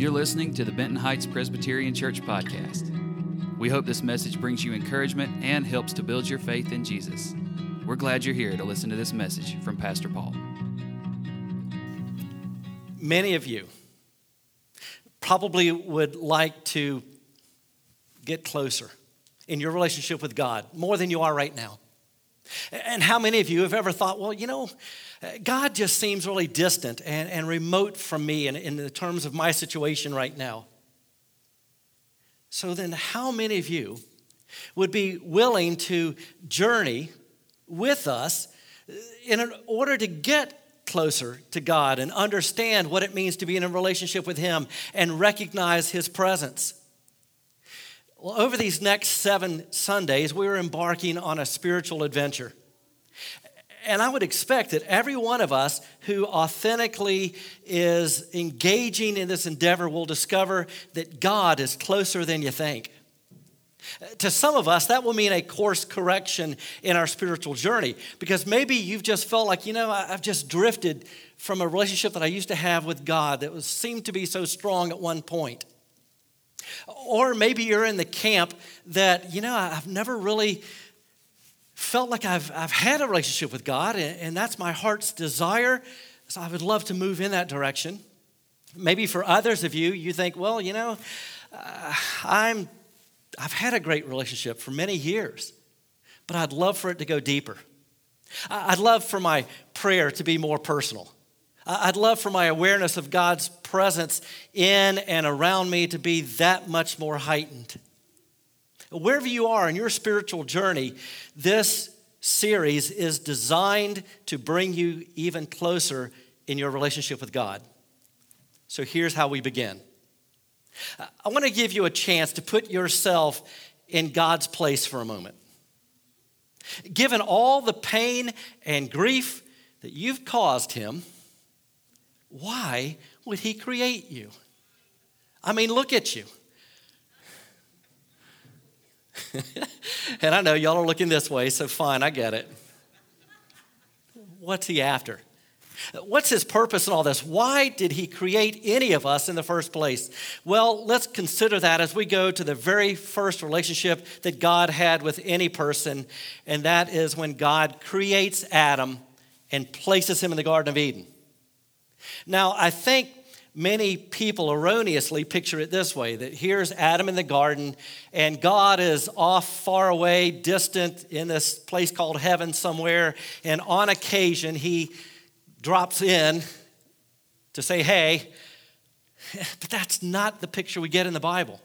You're listening to the Benton Heights Presbyterian Church podcast. We hope this message brings you encouragement and helps to build your faith in Jesus. We're glad you're here to listen to this message from Pastor Paul. Many of you probably would like to get closer in your relationship with God more than you are right now. And how many of you have ever thought, well, you know, God just seems really distant and, and remote from me in, in the terms of my situation right now. So then, how many of you would be willing to journey with us in order to get closer to God and understand what it means to be in a relationship with Him and recognize His presence? Well, over these next seven Sundays, we're embarking on a spiritual adventure. And I would expect that every one of us who authentically is engaging in this endeavor will discover that God is closer than you think. To some of us, that will mean a course correction in our spiritual journey because maybe you've just felt like, you know, I've just drifted from a relationship that I used to have with God that was, seemed to be so strong at one point. Or maybe you're in the camp that, you know, I've never really felt like I've, I've had a relationship with God, and, and that's my heart's desire. So I would love to move in that direction. Maybe for others of you, you think, well, you know, uh, I'm, I've had a great relationship for many years, but I'd love for it to go deeper. I'd love for my prayer to be more personal. I'd love for my awareness of God's presence in and around me to be that much more heightened. Wherever you are in your spiritual journey, this series is designed to bring you even closer in your relationship with God. So here's how we begin. I want to give you a chance to put yourself in God's place for a moment. Given all the pain and grief that you've caused him, why would he create you? I mean, look at you. and I know y'all are looking this way, so fine, I get it. What's he after? What's his purpose in all this? Why did he create any of us in the first place? Well, let's consider that as we go to the very first relationship that God had with any person, and that is when God creates Adam and places him in the Garden of Eden. Now, I think many people erroneously picture it this way that here's Adam in the garden, and God is off far away, distant in this place called heaven somewhere, and on occasion he drops in to say, Hey, but that's not the picture we get in the Bible.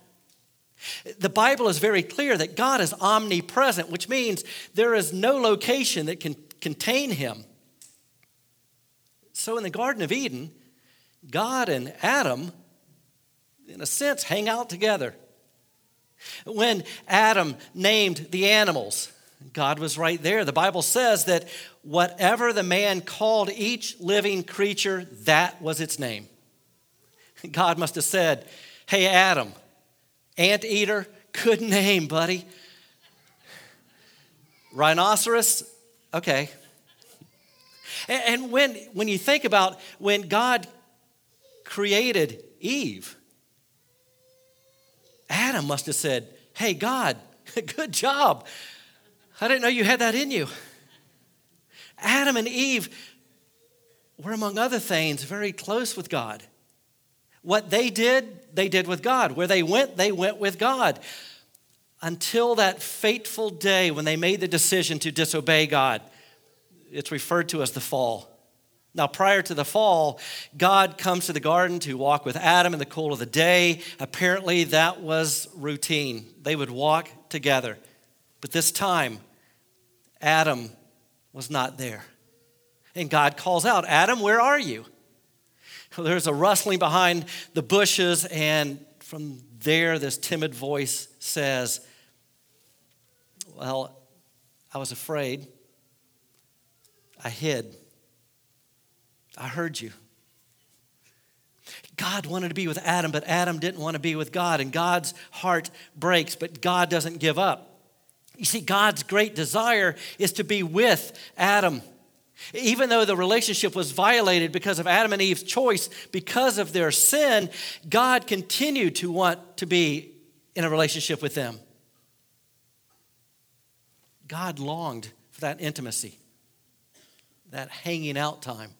The Bible is very clear that God is omnipresent, which means there is no location that can contain him. So in the Garden of Eden, God and Adam, in a sense, hang out together. When Adam named the animals, God was right there. The Bible says that whatever the man called each living creature, that was its name. God must have said, Hey, Adam, anteater, good name, buddy. Rhinoceros, okay. And when, when you think about when God created Eve, Adam must have said, Hey, God, good job. I didn't know you had that in you. Adam and Eve were, among other things, very close with God. What they did, they did with God. Where they went, they went with God. Until that fateful day when they made the decision to disobey God. It's referred to as the fall. Now, prior to the fall, God comes to the garden to walk with Adam in the cool of the day. Apparently, that was routine. They would walk together. But this time, Adam was not there. And God calls out, Adam, where are you? Well, there's a rustling behind the bushes, and from there, this timid voice says, Well, I was afraid. I hid. I heard you. God wanted to be with Adam, but Adam didn't want to be with God, and God's heart breaks, but God doesn't give up. You see, God's great desire is to be with Adam. Even though the relationship was violated because of Adam and Eve's choice, because of their sin, God continued to want to be in a relationship with them. God longed for that intimacy, that hanging out time.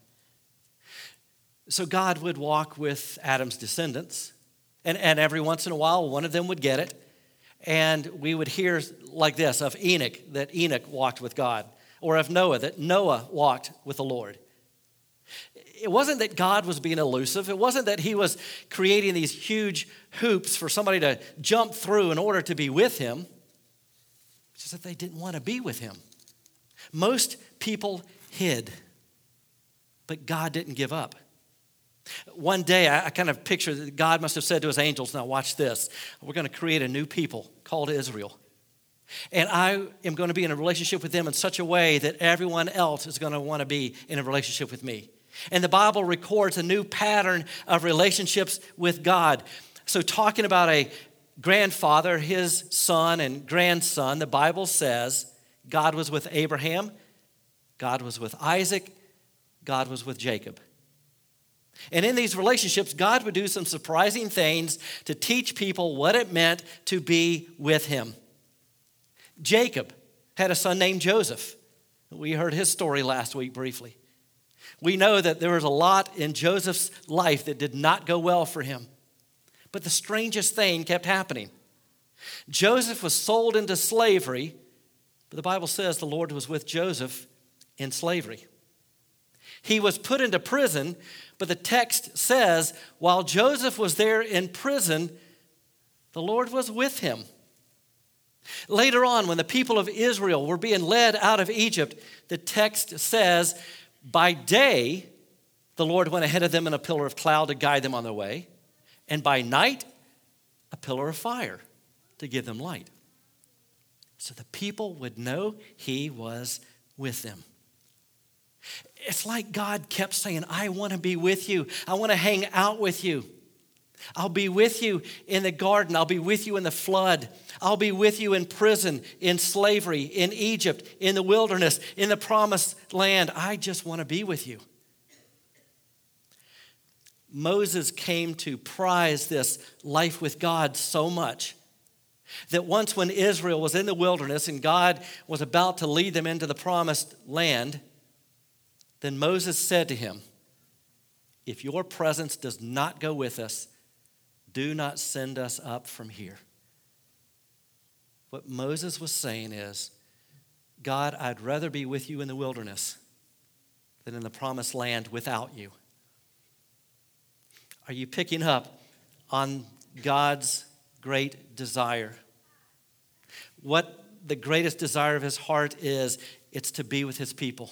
So God would walk with Adam's descendants, and, and every once in a while, one of them would get it. And we would hear like this of Enoch, that Enoch walked with God, or of Noah, that Noah walked with the Lord. It wasn't that God was being elusive. It wasn't that he was creating these huge hoops for somebody to jump through in order to be with him. It's just that they didn't want to be with him. Most people hid, but God didn't give up. One day, I, kind of picture that God must have said to his angels, Now, watch this. We're going to create a new people called Israel. And I am going to be in a relationship with them in such a way that everyone else is going to want to be in a relationship with me. And the Bible records a new pattern of relationships with God. So, talking about a grandfather, his son, and grandson, the Bible says God was with Abraham, God was with Isaac, God was with Jacob. And in these relationships, God would do some surprising things to teach people what it meant to be with Him. Jacob had a son named Joseph. We heard his story last week briefly. We know that there was a lot in Joseph's life that did not go well for him. But the strangest thing kept happening. Joseph was sold into slavery, but the Bible says the Lord was with Joseph in slavery. He was put into prison, but the text says while Joseph was there in prison, the Lord was with him. Later on, when the people of Israel were being led out of Egypt, the text says, By day, the Lord went ahead of them in a pillar of cloud to guide them on their way, and by night, a pillar of fire to give them light. So the people would know He was with them. It's like God kept saying, I want to be with you. I want to hang out with you. I'll be with you in the garden. I'll be with you in the flood. I'll be with you in prison, in slavery, in Egypt, in the wilderness, in the promised land. I just want to be with you. Moses came to prize this life with God so much that once, when Israel was in the wilderness and God was about to lead them into the promised land, then Moses said to him, If your presence does not go with us, do not send us up from here. What Moses was saying is, God, I'd rather be with you in the wilderness than in the promised land without you. Are you picking up on God's great desire? What the greatest desire of his heart is, it's to be with his people.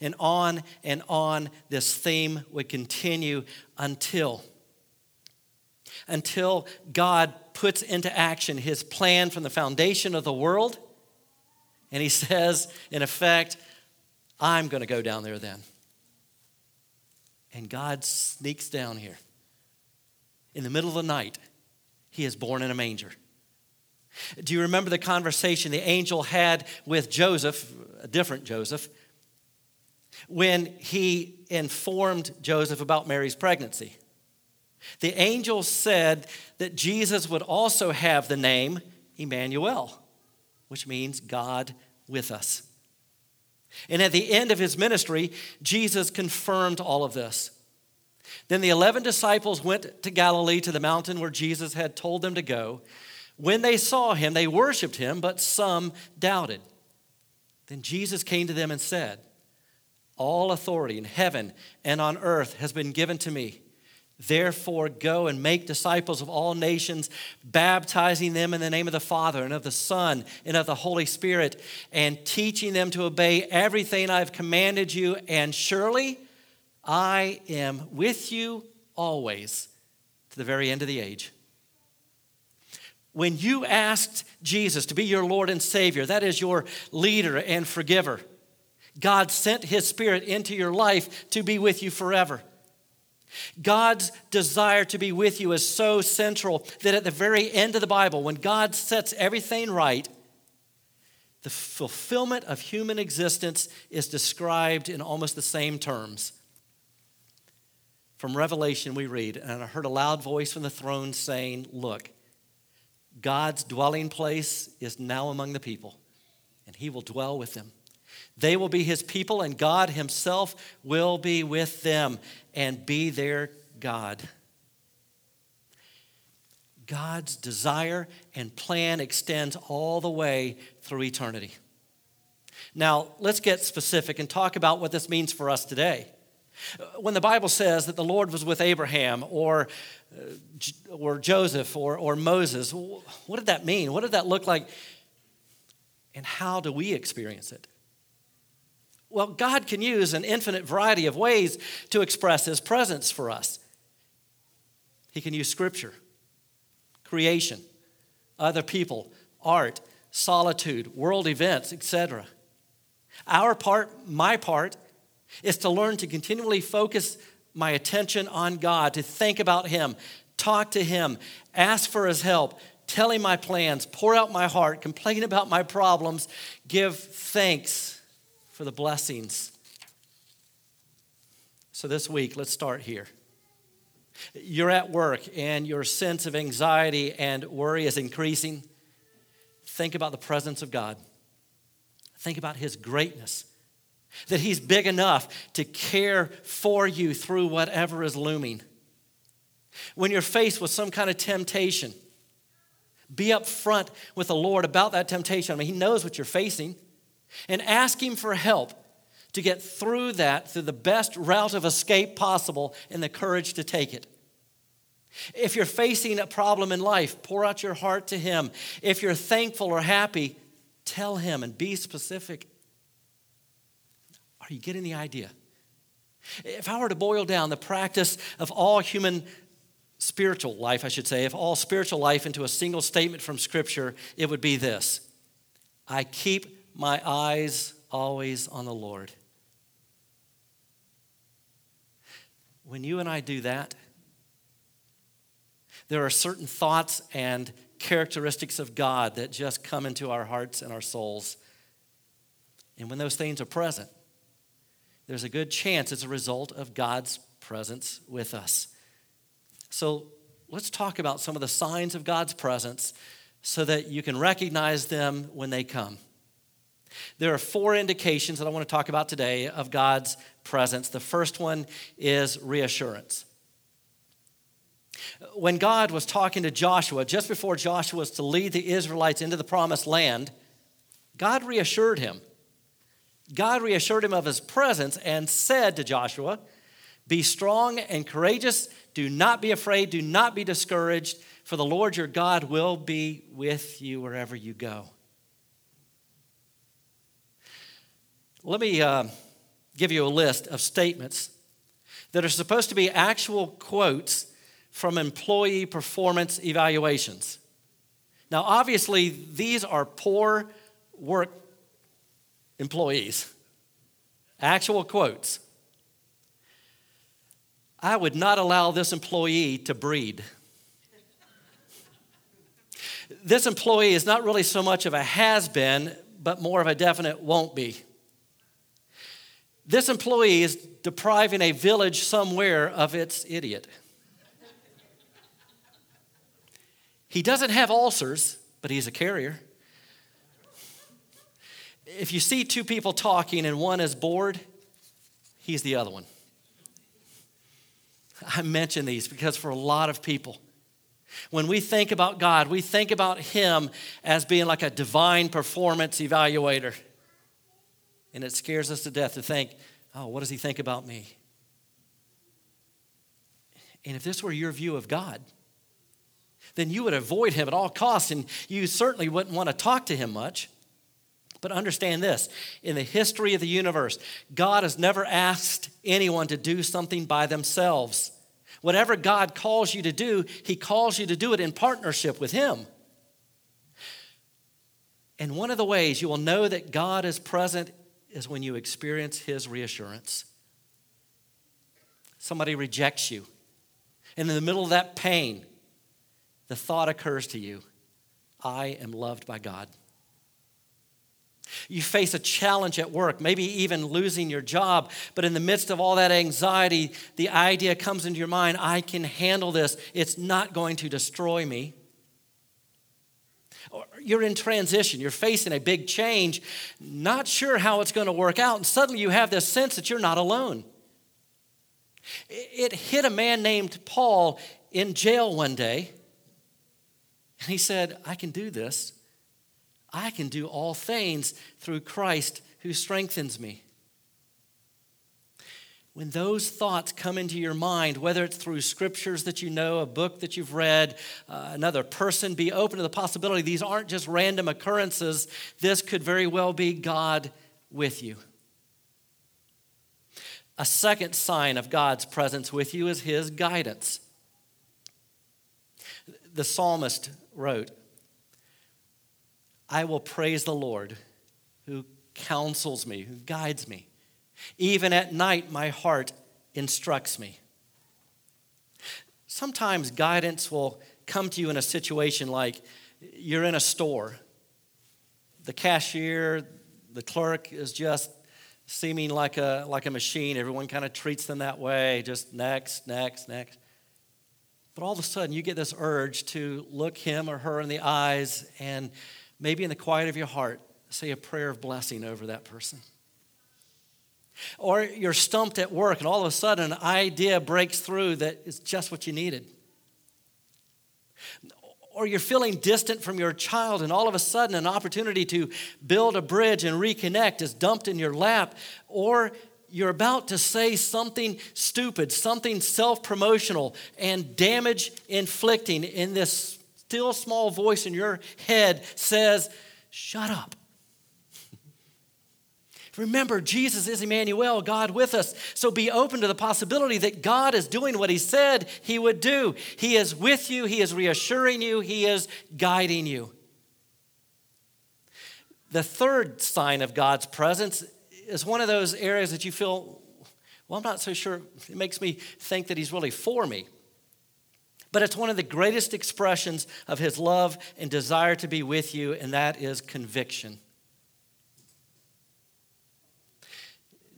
And on and on this theme would continue until until God puts into action his plan from the foundation of the world. And he says, in effect, I'm going to go down there then. And God sneaks down here. In the middle of the night, he is born in a manger. Do you remember the conversation the angel had with Joseph, a different Joseph, when he informed Joseph about Mary's pregnancy. The angel said that Jesus would also have the name Emmanuel, which means God with us. And at the end of his ministry, Jesus confirmed all of this. Then the 11 disciples went to Galilee to the mountain where Jesus had told them to go. When they saw him, they worshiped him, but some doubted. Then Jesus came to them and said, all authority in heaven and on earth has been given to me. Therefore, go and make disciples of all nations, baptizing them in the name of the Father and of the Son and of the Holy Spirit, and teaching them to obey everything I've commanded you. And surely I am with you always to the very end of the age. When you asked Jesus to be your Lord and Savior, that is your leader and forgiver God sent His Spirit into your life to be with you forever. God's desire to be with you is so central that at the very end of the Bible, when God sets everything right, the fulfillment of human existence is described in almost the same terms. From Revelation, we read, And I heard a loud voice from the throne saying, Look, God's dwelling place is now among the people, and he will dwell with them. They will be his people, and God himself will be with them and be their God. God's desire and plan extends all the way through eternity. Now, let's get specific and talk about what this means for us today. When the Bible says that the Lord was with Abraham or, uh, or Joseph or, or Moses, what did that mean? What did that look like? And how do we experience it? Well, God can use an infinite variety of ways to express His presence for us. He can use Scripture, creation, other people, art, solitude, world events, etc. Our part, my part, is to learn to continually focus my attention on God, to think about Him, talk to Him, ask for His help, tell Him my plans, pour out my heart, complain about my problems, give thanks for the blessings. So, this week, let's start here. You're at work and your sense of anxiety and worry is increasing. Think about the presence of God. Think about His greatness, that He's big enough to care for you through whatever is looming. When you're faced with some kind of temptation, be upfront with the Lord about that temptation. I mean, He knows what you're facing and ask Him for help to get through that through the best route of escape possible and the courage to take it. If you're facing a problem in life, pour out your heart to Him. If you're thankful or happy, tell Him and be specific. Are you getting the idea? If I were to boil down the practice of all human spiritual life, I should say, if all spiritual life into a single statement from Scripture, it would be this I keep my eyes always on the Lord. When you and I do that, there are certain thoughts and characteristics of God that just come into our hearts and our souls. And when those things are present, there's a good chance it's a result of God's presence with us. So let's talk about some of the signs of God's presence so that you can recognize them when they come. There are four indications that I want to talk about today of God's presence. The first one is reassurance. When God was talking to Joshua, just before Joshua was to lead the Israelites into the promised land, God reassured him. God reassured him of his presence and said to Joshua, Be strong and courageous. Do not be afraid. Do not be discouraged, for the Lord your God will be with you wherever you go. Let me uh, give you a list of statements that are supposed to be actual quotes from employee performance evaluations. Now, obviously, these are poor work employees. Actual quotes. I would not allow this employee to breed. this employee is not really so much of a has been, but more of a definite won't be. This employee is depriving a village somewhere of its idiot. He doesn't have ulcers, but he's a carrier. If you see two people talking and one is bored, he's the other one. I mention these because for a lot of people, when we think about God, we think about Him as being like a divine performance evaluator. And it scares us to death to think, oh, what does he think about me? And if this were your view of God, then you would avoid him at all costs and you certainly wouldn't want to talk to him much. But understand this in the history of the universe, God has never asked anyone to do something by themselves. Whatever God calls you to do, he calls you to do it in partnership with him. And one of the ways you will know that God is present is when you experience His reassurance. Somebody rejects you. And in the middle of that pain, the thought occurs to you I am loved by God. You face a challenge at work, maybe even losing your job, but in the midst of all that anxiety, the idea comes into your mind I can handle this. It's not going to destroy me. You're in transition, you're facing a big change, not sure how it's going to work out, and suddenly you have this sense that you're not alone. It hit a man named Paul in jail one day, and he said, I can do this. I can do all things through Christ who strengthens me. When those thoughts come into your mind, whether it's through scriptures that you know, a book that you've read, uh, another person, be open to the possibility these aren't just random occurrences. This could very well be God with you. A second sign of God's presence with you is his guidance. The psalmist wrote, I will praise the Lord who counsels me, who guides me. Even at night, my heart instructs me. Sometimes guidance will come to you in a situation like you're in a store. The cashier, the clerk is just seeming like a, like a machine. Everyone kind of treats them that way, just next, next, next. But all of a sudden, you get this urge to look him or her in the eyes and maybe in the quiet of your heart, say a prayer of blessing over that person. Or you're stumped at work and all of a sudden an idea breaks through that is just what you needed. Or you're feeling distant from your child and all of a sudden an opportunity to build a bridge and reconnect is dumped in your lap. Or you're about to say something stupid, something self promotional and damage inflicting in this still small voice in your head says, Shut up. Remember, Jesus is Emmanuel, God with us. So be open to the possibility that God is doing what He said He would do. He is with you, He is reassuring you, He is guiding you. The third sign of God's presence is one of those areas that you feel, well, I'm not so sure. It makes me think that He's really for me. But it's one of the greatest expressions of his love and desire to be with you, and that is conviction.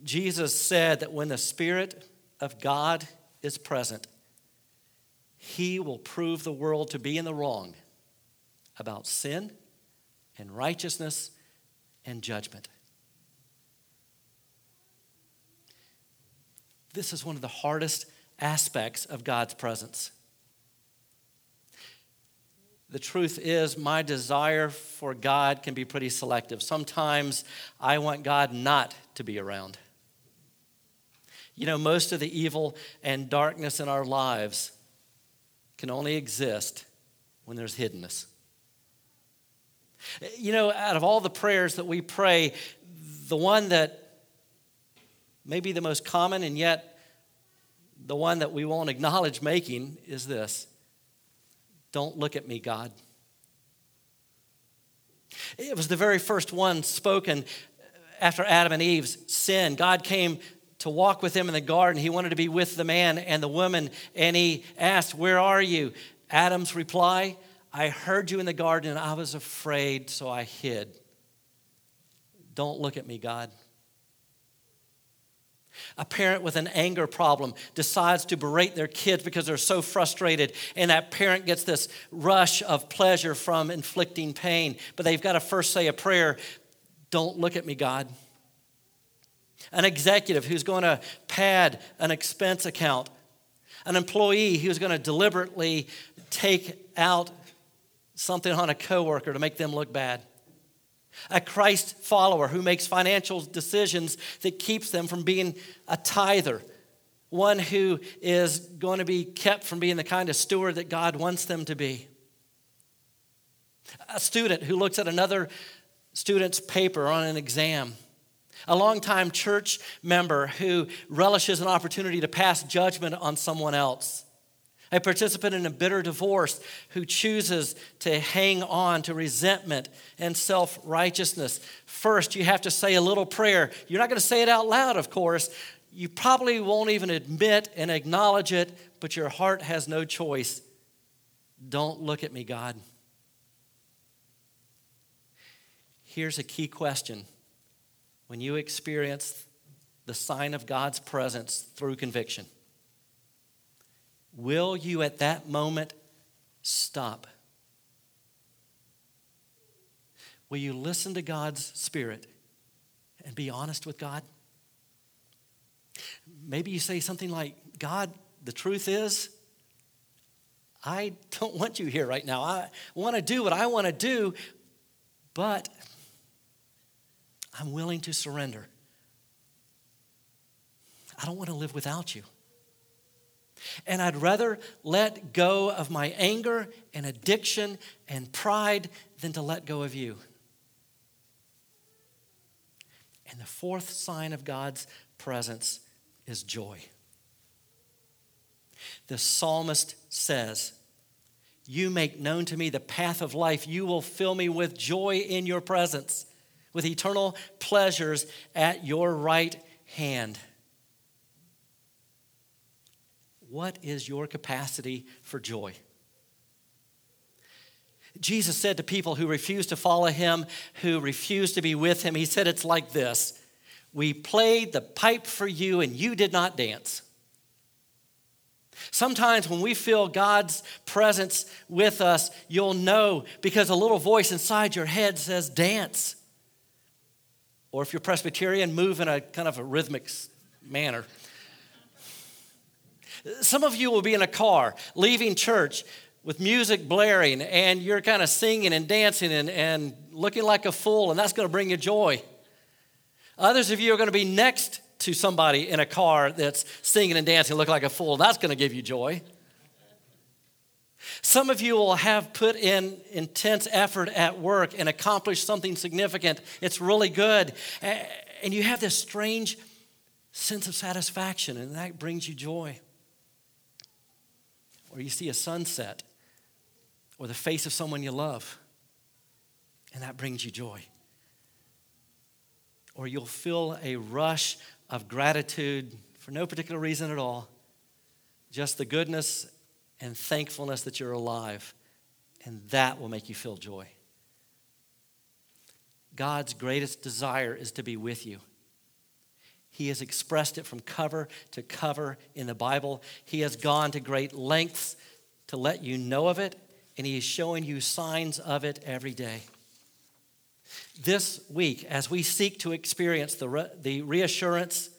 Jesus said that when the Spirit of God is present, he will prove the world to be in the wrong about sin and righteousness and judgment. This is one of the hardest aspects of God's presence. The truth is, my desire for God can be pretty selective. Sometimes I want God not to be around. You know, most of the evil and darkness in our lives can only exist when there's hiddenness. You know, out of all the prayers that we pray, the one that may be the most common and yet the one that we won't acknowledge making is this don't look at me, God. It was the very first one spoken after Adam and Eve's sin. God came to walk with him in the garden. He wanted to be with the man and the woman, and he asked, Where are you? Adam's reply, I heard you in the garden and I was afraid, so I hid. Don't look at me, God. A parent with an anger problem decides to berate their kids because they're so frustrated, and that parent gets this rush of pleasure from inflicting pain. But they've got to first say a prayer Don't look at me, God. An executive who's going to pad an expense account, an employee who's going to deliberately take out something on a coworker to make them look bad a Christ follower who makes financial decisions that keeps them from being a tither, one who is going to be kept from being the kind of steward that God wants them to be. A student who looks at another student's paper on an exam. A longtime church member who relishes an opportunity to pass judgment on someone else a participant in a bitter divorce who chooses to hang on to resentment and self righteousness. First, you have to say a little prayer. You're not going to say it out loud, of course. You probably won't even admit and acknowledge it, but your heart has no choice. Don't look at me, God. Here's a key question when you experience the sign of God's presence through conviction, will you at that moment stop? Will you listen to God's Spirit and be honest with God? Maybe you say something like, God, the truth is, I don't want you here right now. I want to do what I want to do, but I'm willing to surrender. I don't want to live without you. And I'd rather let go of my anger and addiction and pride than to let go of you. And the fourth sign of God's presence is joy. The psalmist says, You make known to me the path of life. You will fill me with joy in your presence, with eternal pleasures at your right hand. What is your capacity for joy? Jesus said to people who refused to follow him, who refused to be with him, He said, It's like this We played the pipe for you, and you did not dance. Sometimes when we feel God's presence with us, you'll know because a little voice inside your head says, Dance. Or if you're Presbyterian, move in a kind of a rhythmic manner. Some of you will be in a car leaving church with music blaring and you're kind of singing and dancing and, and looking like a fool, and that's going to bring you joy. Others of you are going to be next to somebody in a car that's singing and dancing, look like a fool. and That's going to give you joy. Some of you will have put in intense effort at work and accomplished something significant. It's really good. And you have this strange sense of satisfaction, and that brings you joy. Or you see a sunset or the face of someone you love, and that brings you joy. Or you'll feel a rush of gratitude for no particular reason at all, just the goodness and thankfulness that you're alive, and that will make you feel joy. God's greatest desire is to be with you. He has expressed it from cover to cover in the Bible. He has gone to great lengths to let you know of it and He is showing you signs of it every day. This week, as we seek to experience the, re- the reassurance,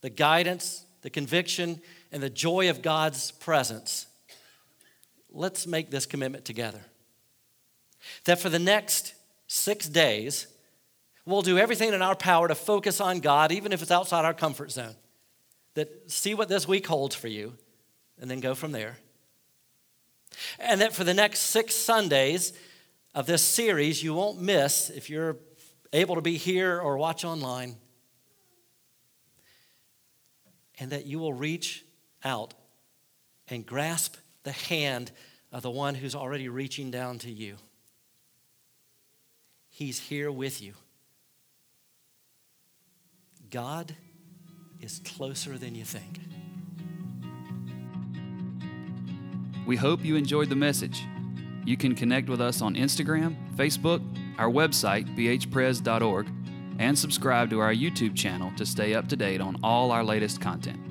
the guidance, the conviction, and the joy of God's presence, let's make this commitment together. That for the next six days, we'll do everything in our power to focus on God, even if it's outside our comfort zone. That see what this week holds for you, and then go from there. And that for the next six Sundays of this series, you won't miss if you're able to be here or watch online. And that you will reach out and grasp the hand of the one who's already reaching down to you. He's here with you. God is closer than you think. We hope you enjoyed the message. You can connect with us on Instagram, Facebook, our website, bhpres.org, and subscribe to our YouTube channel to stay up to date on all our latest content.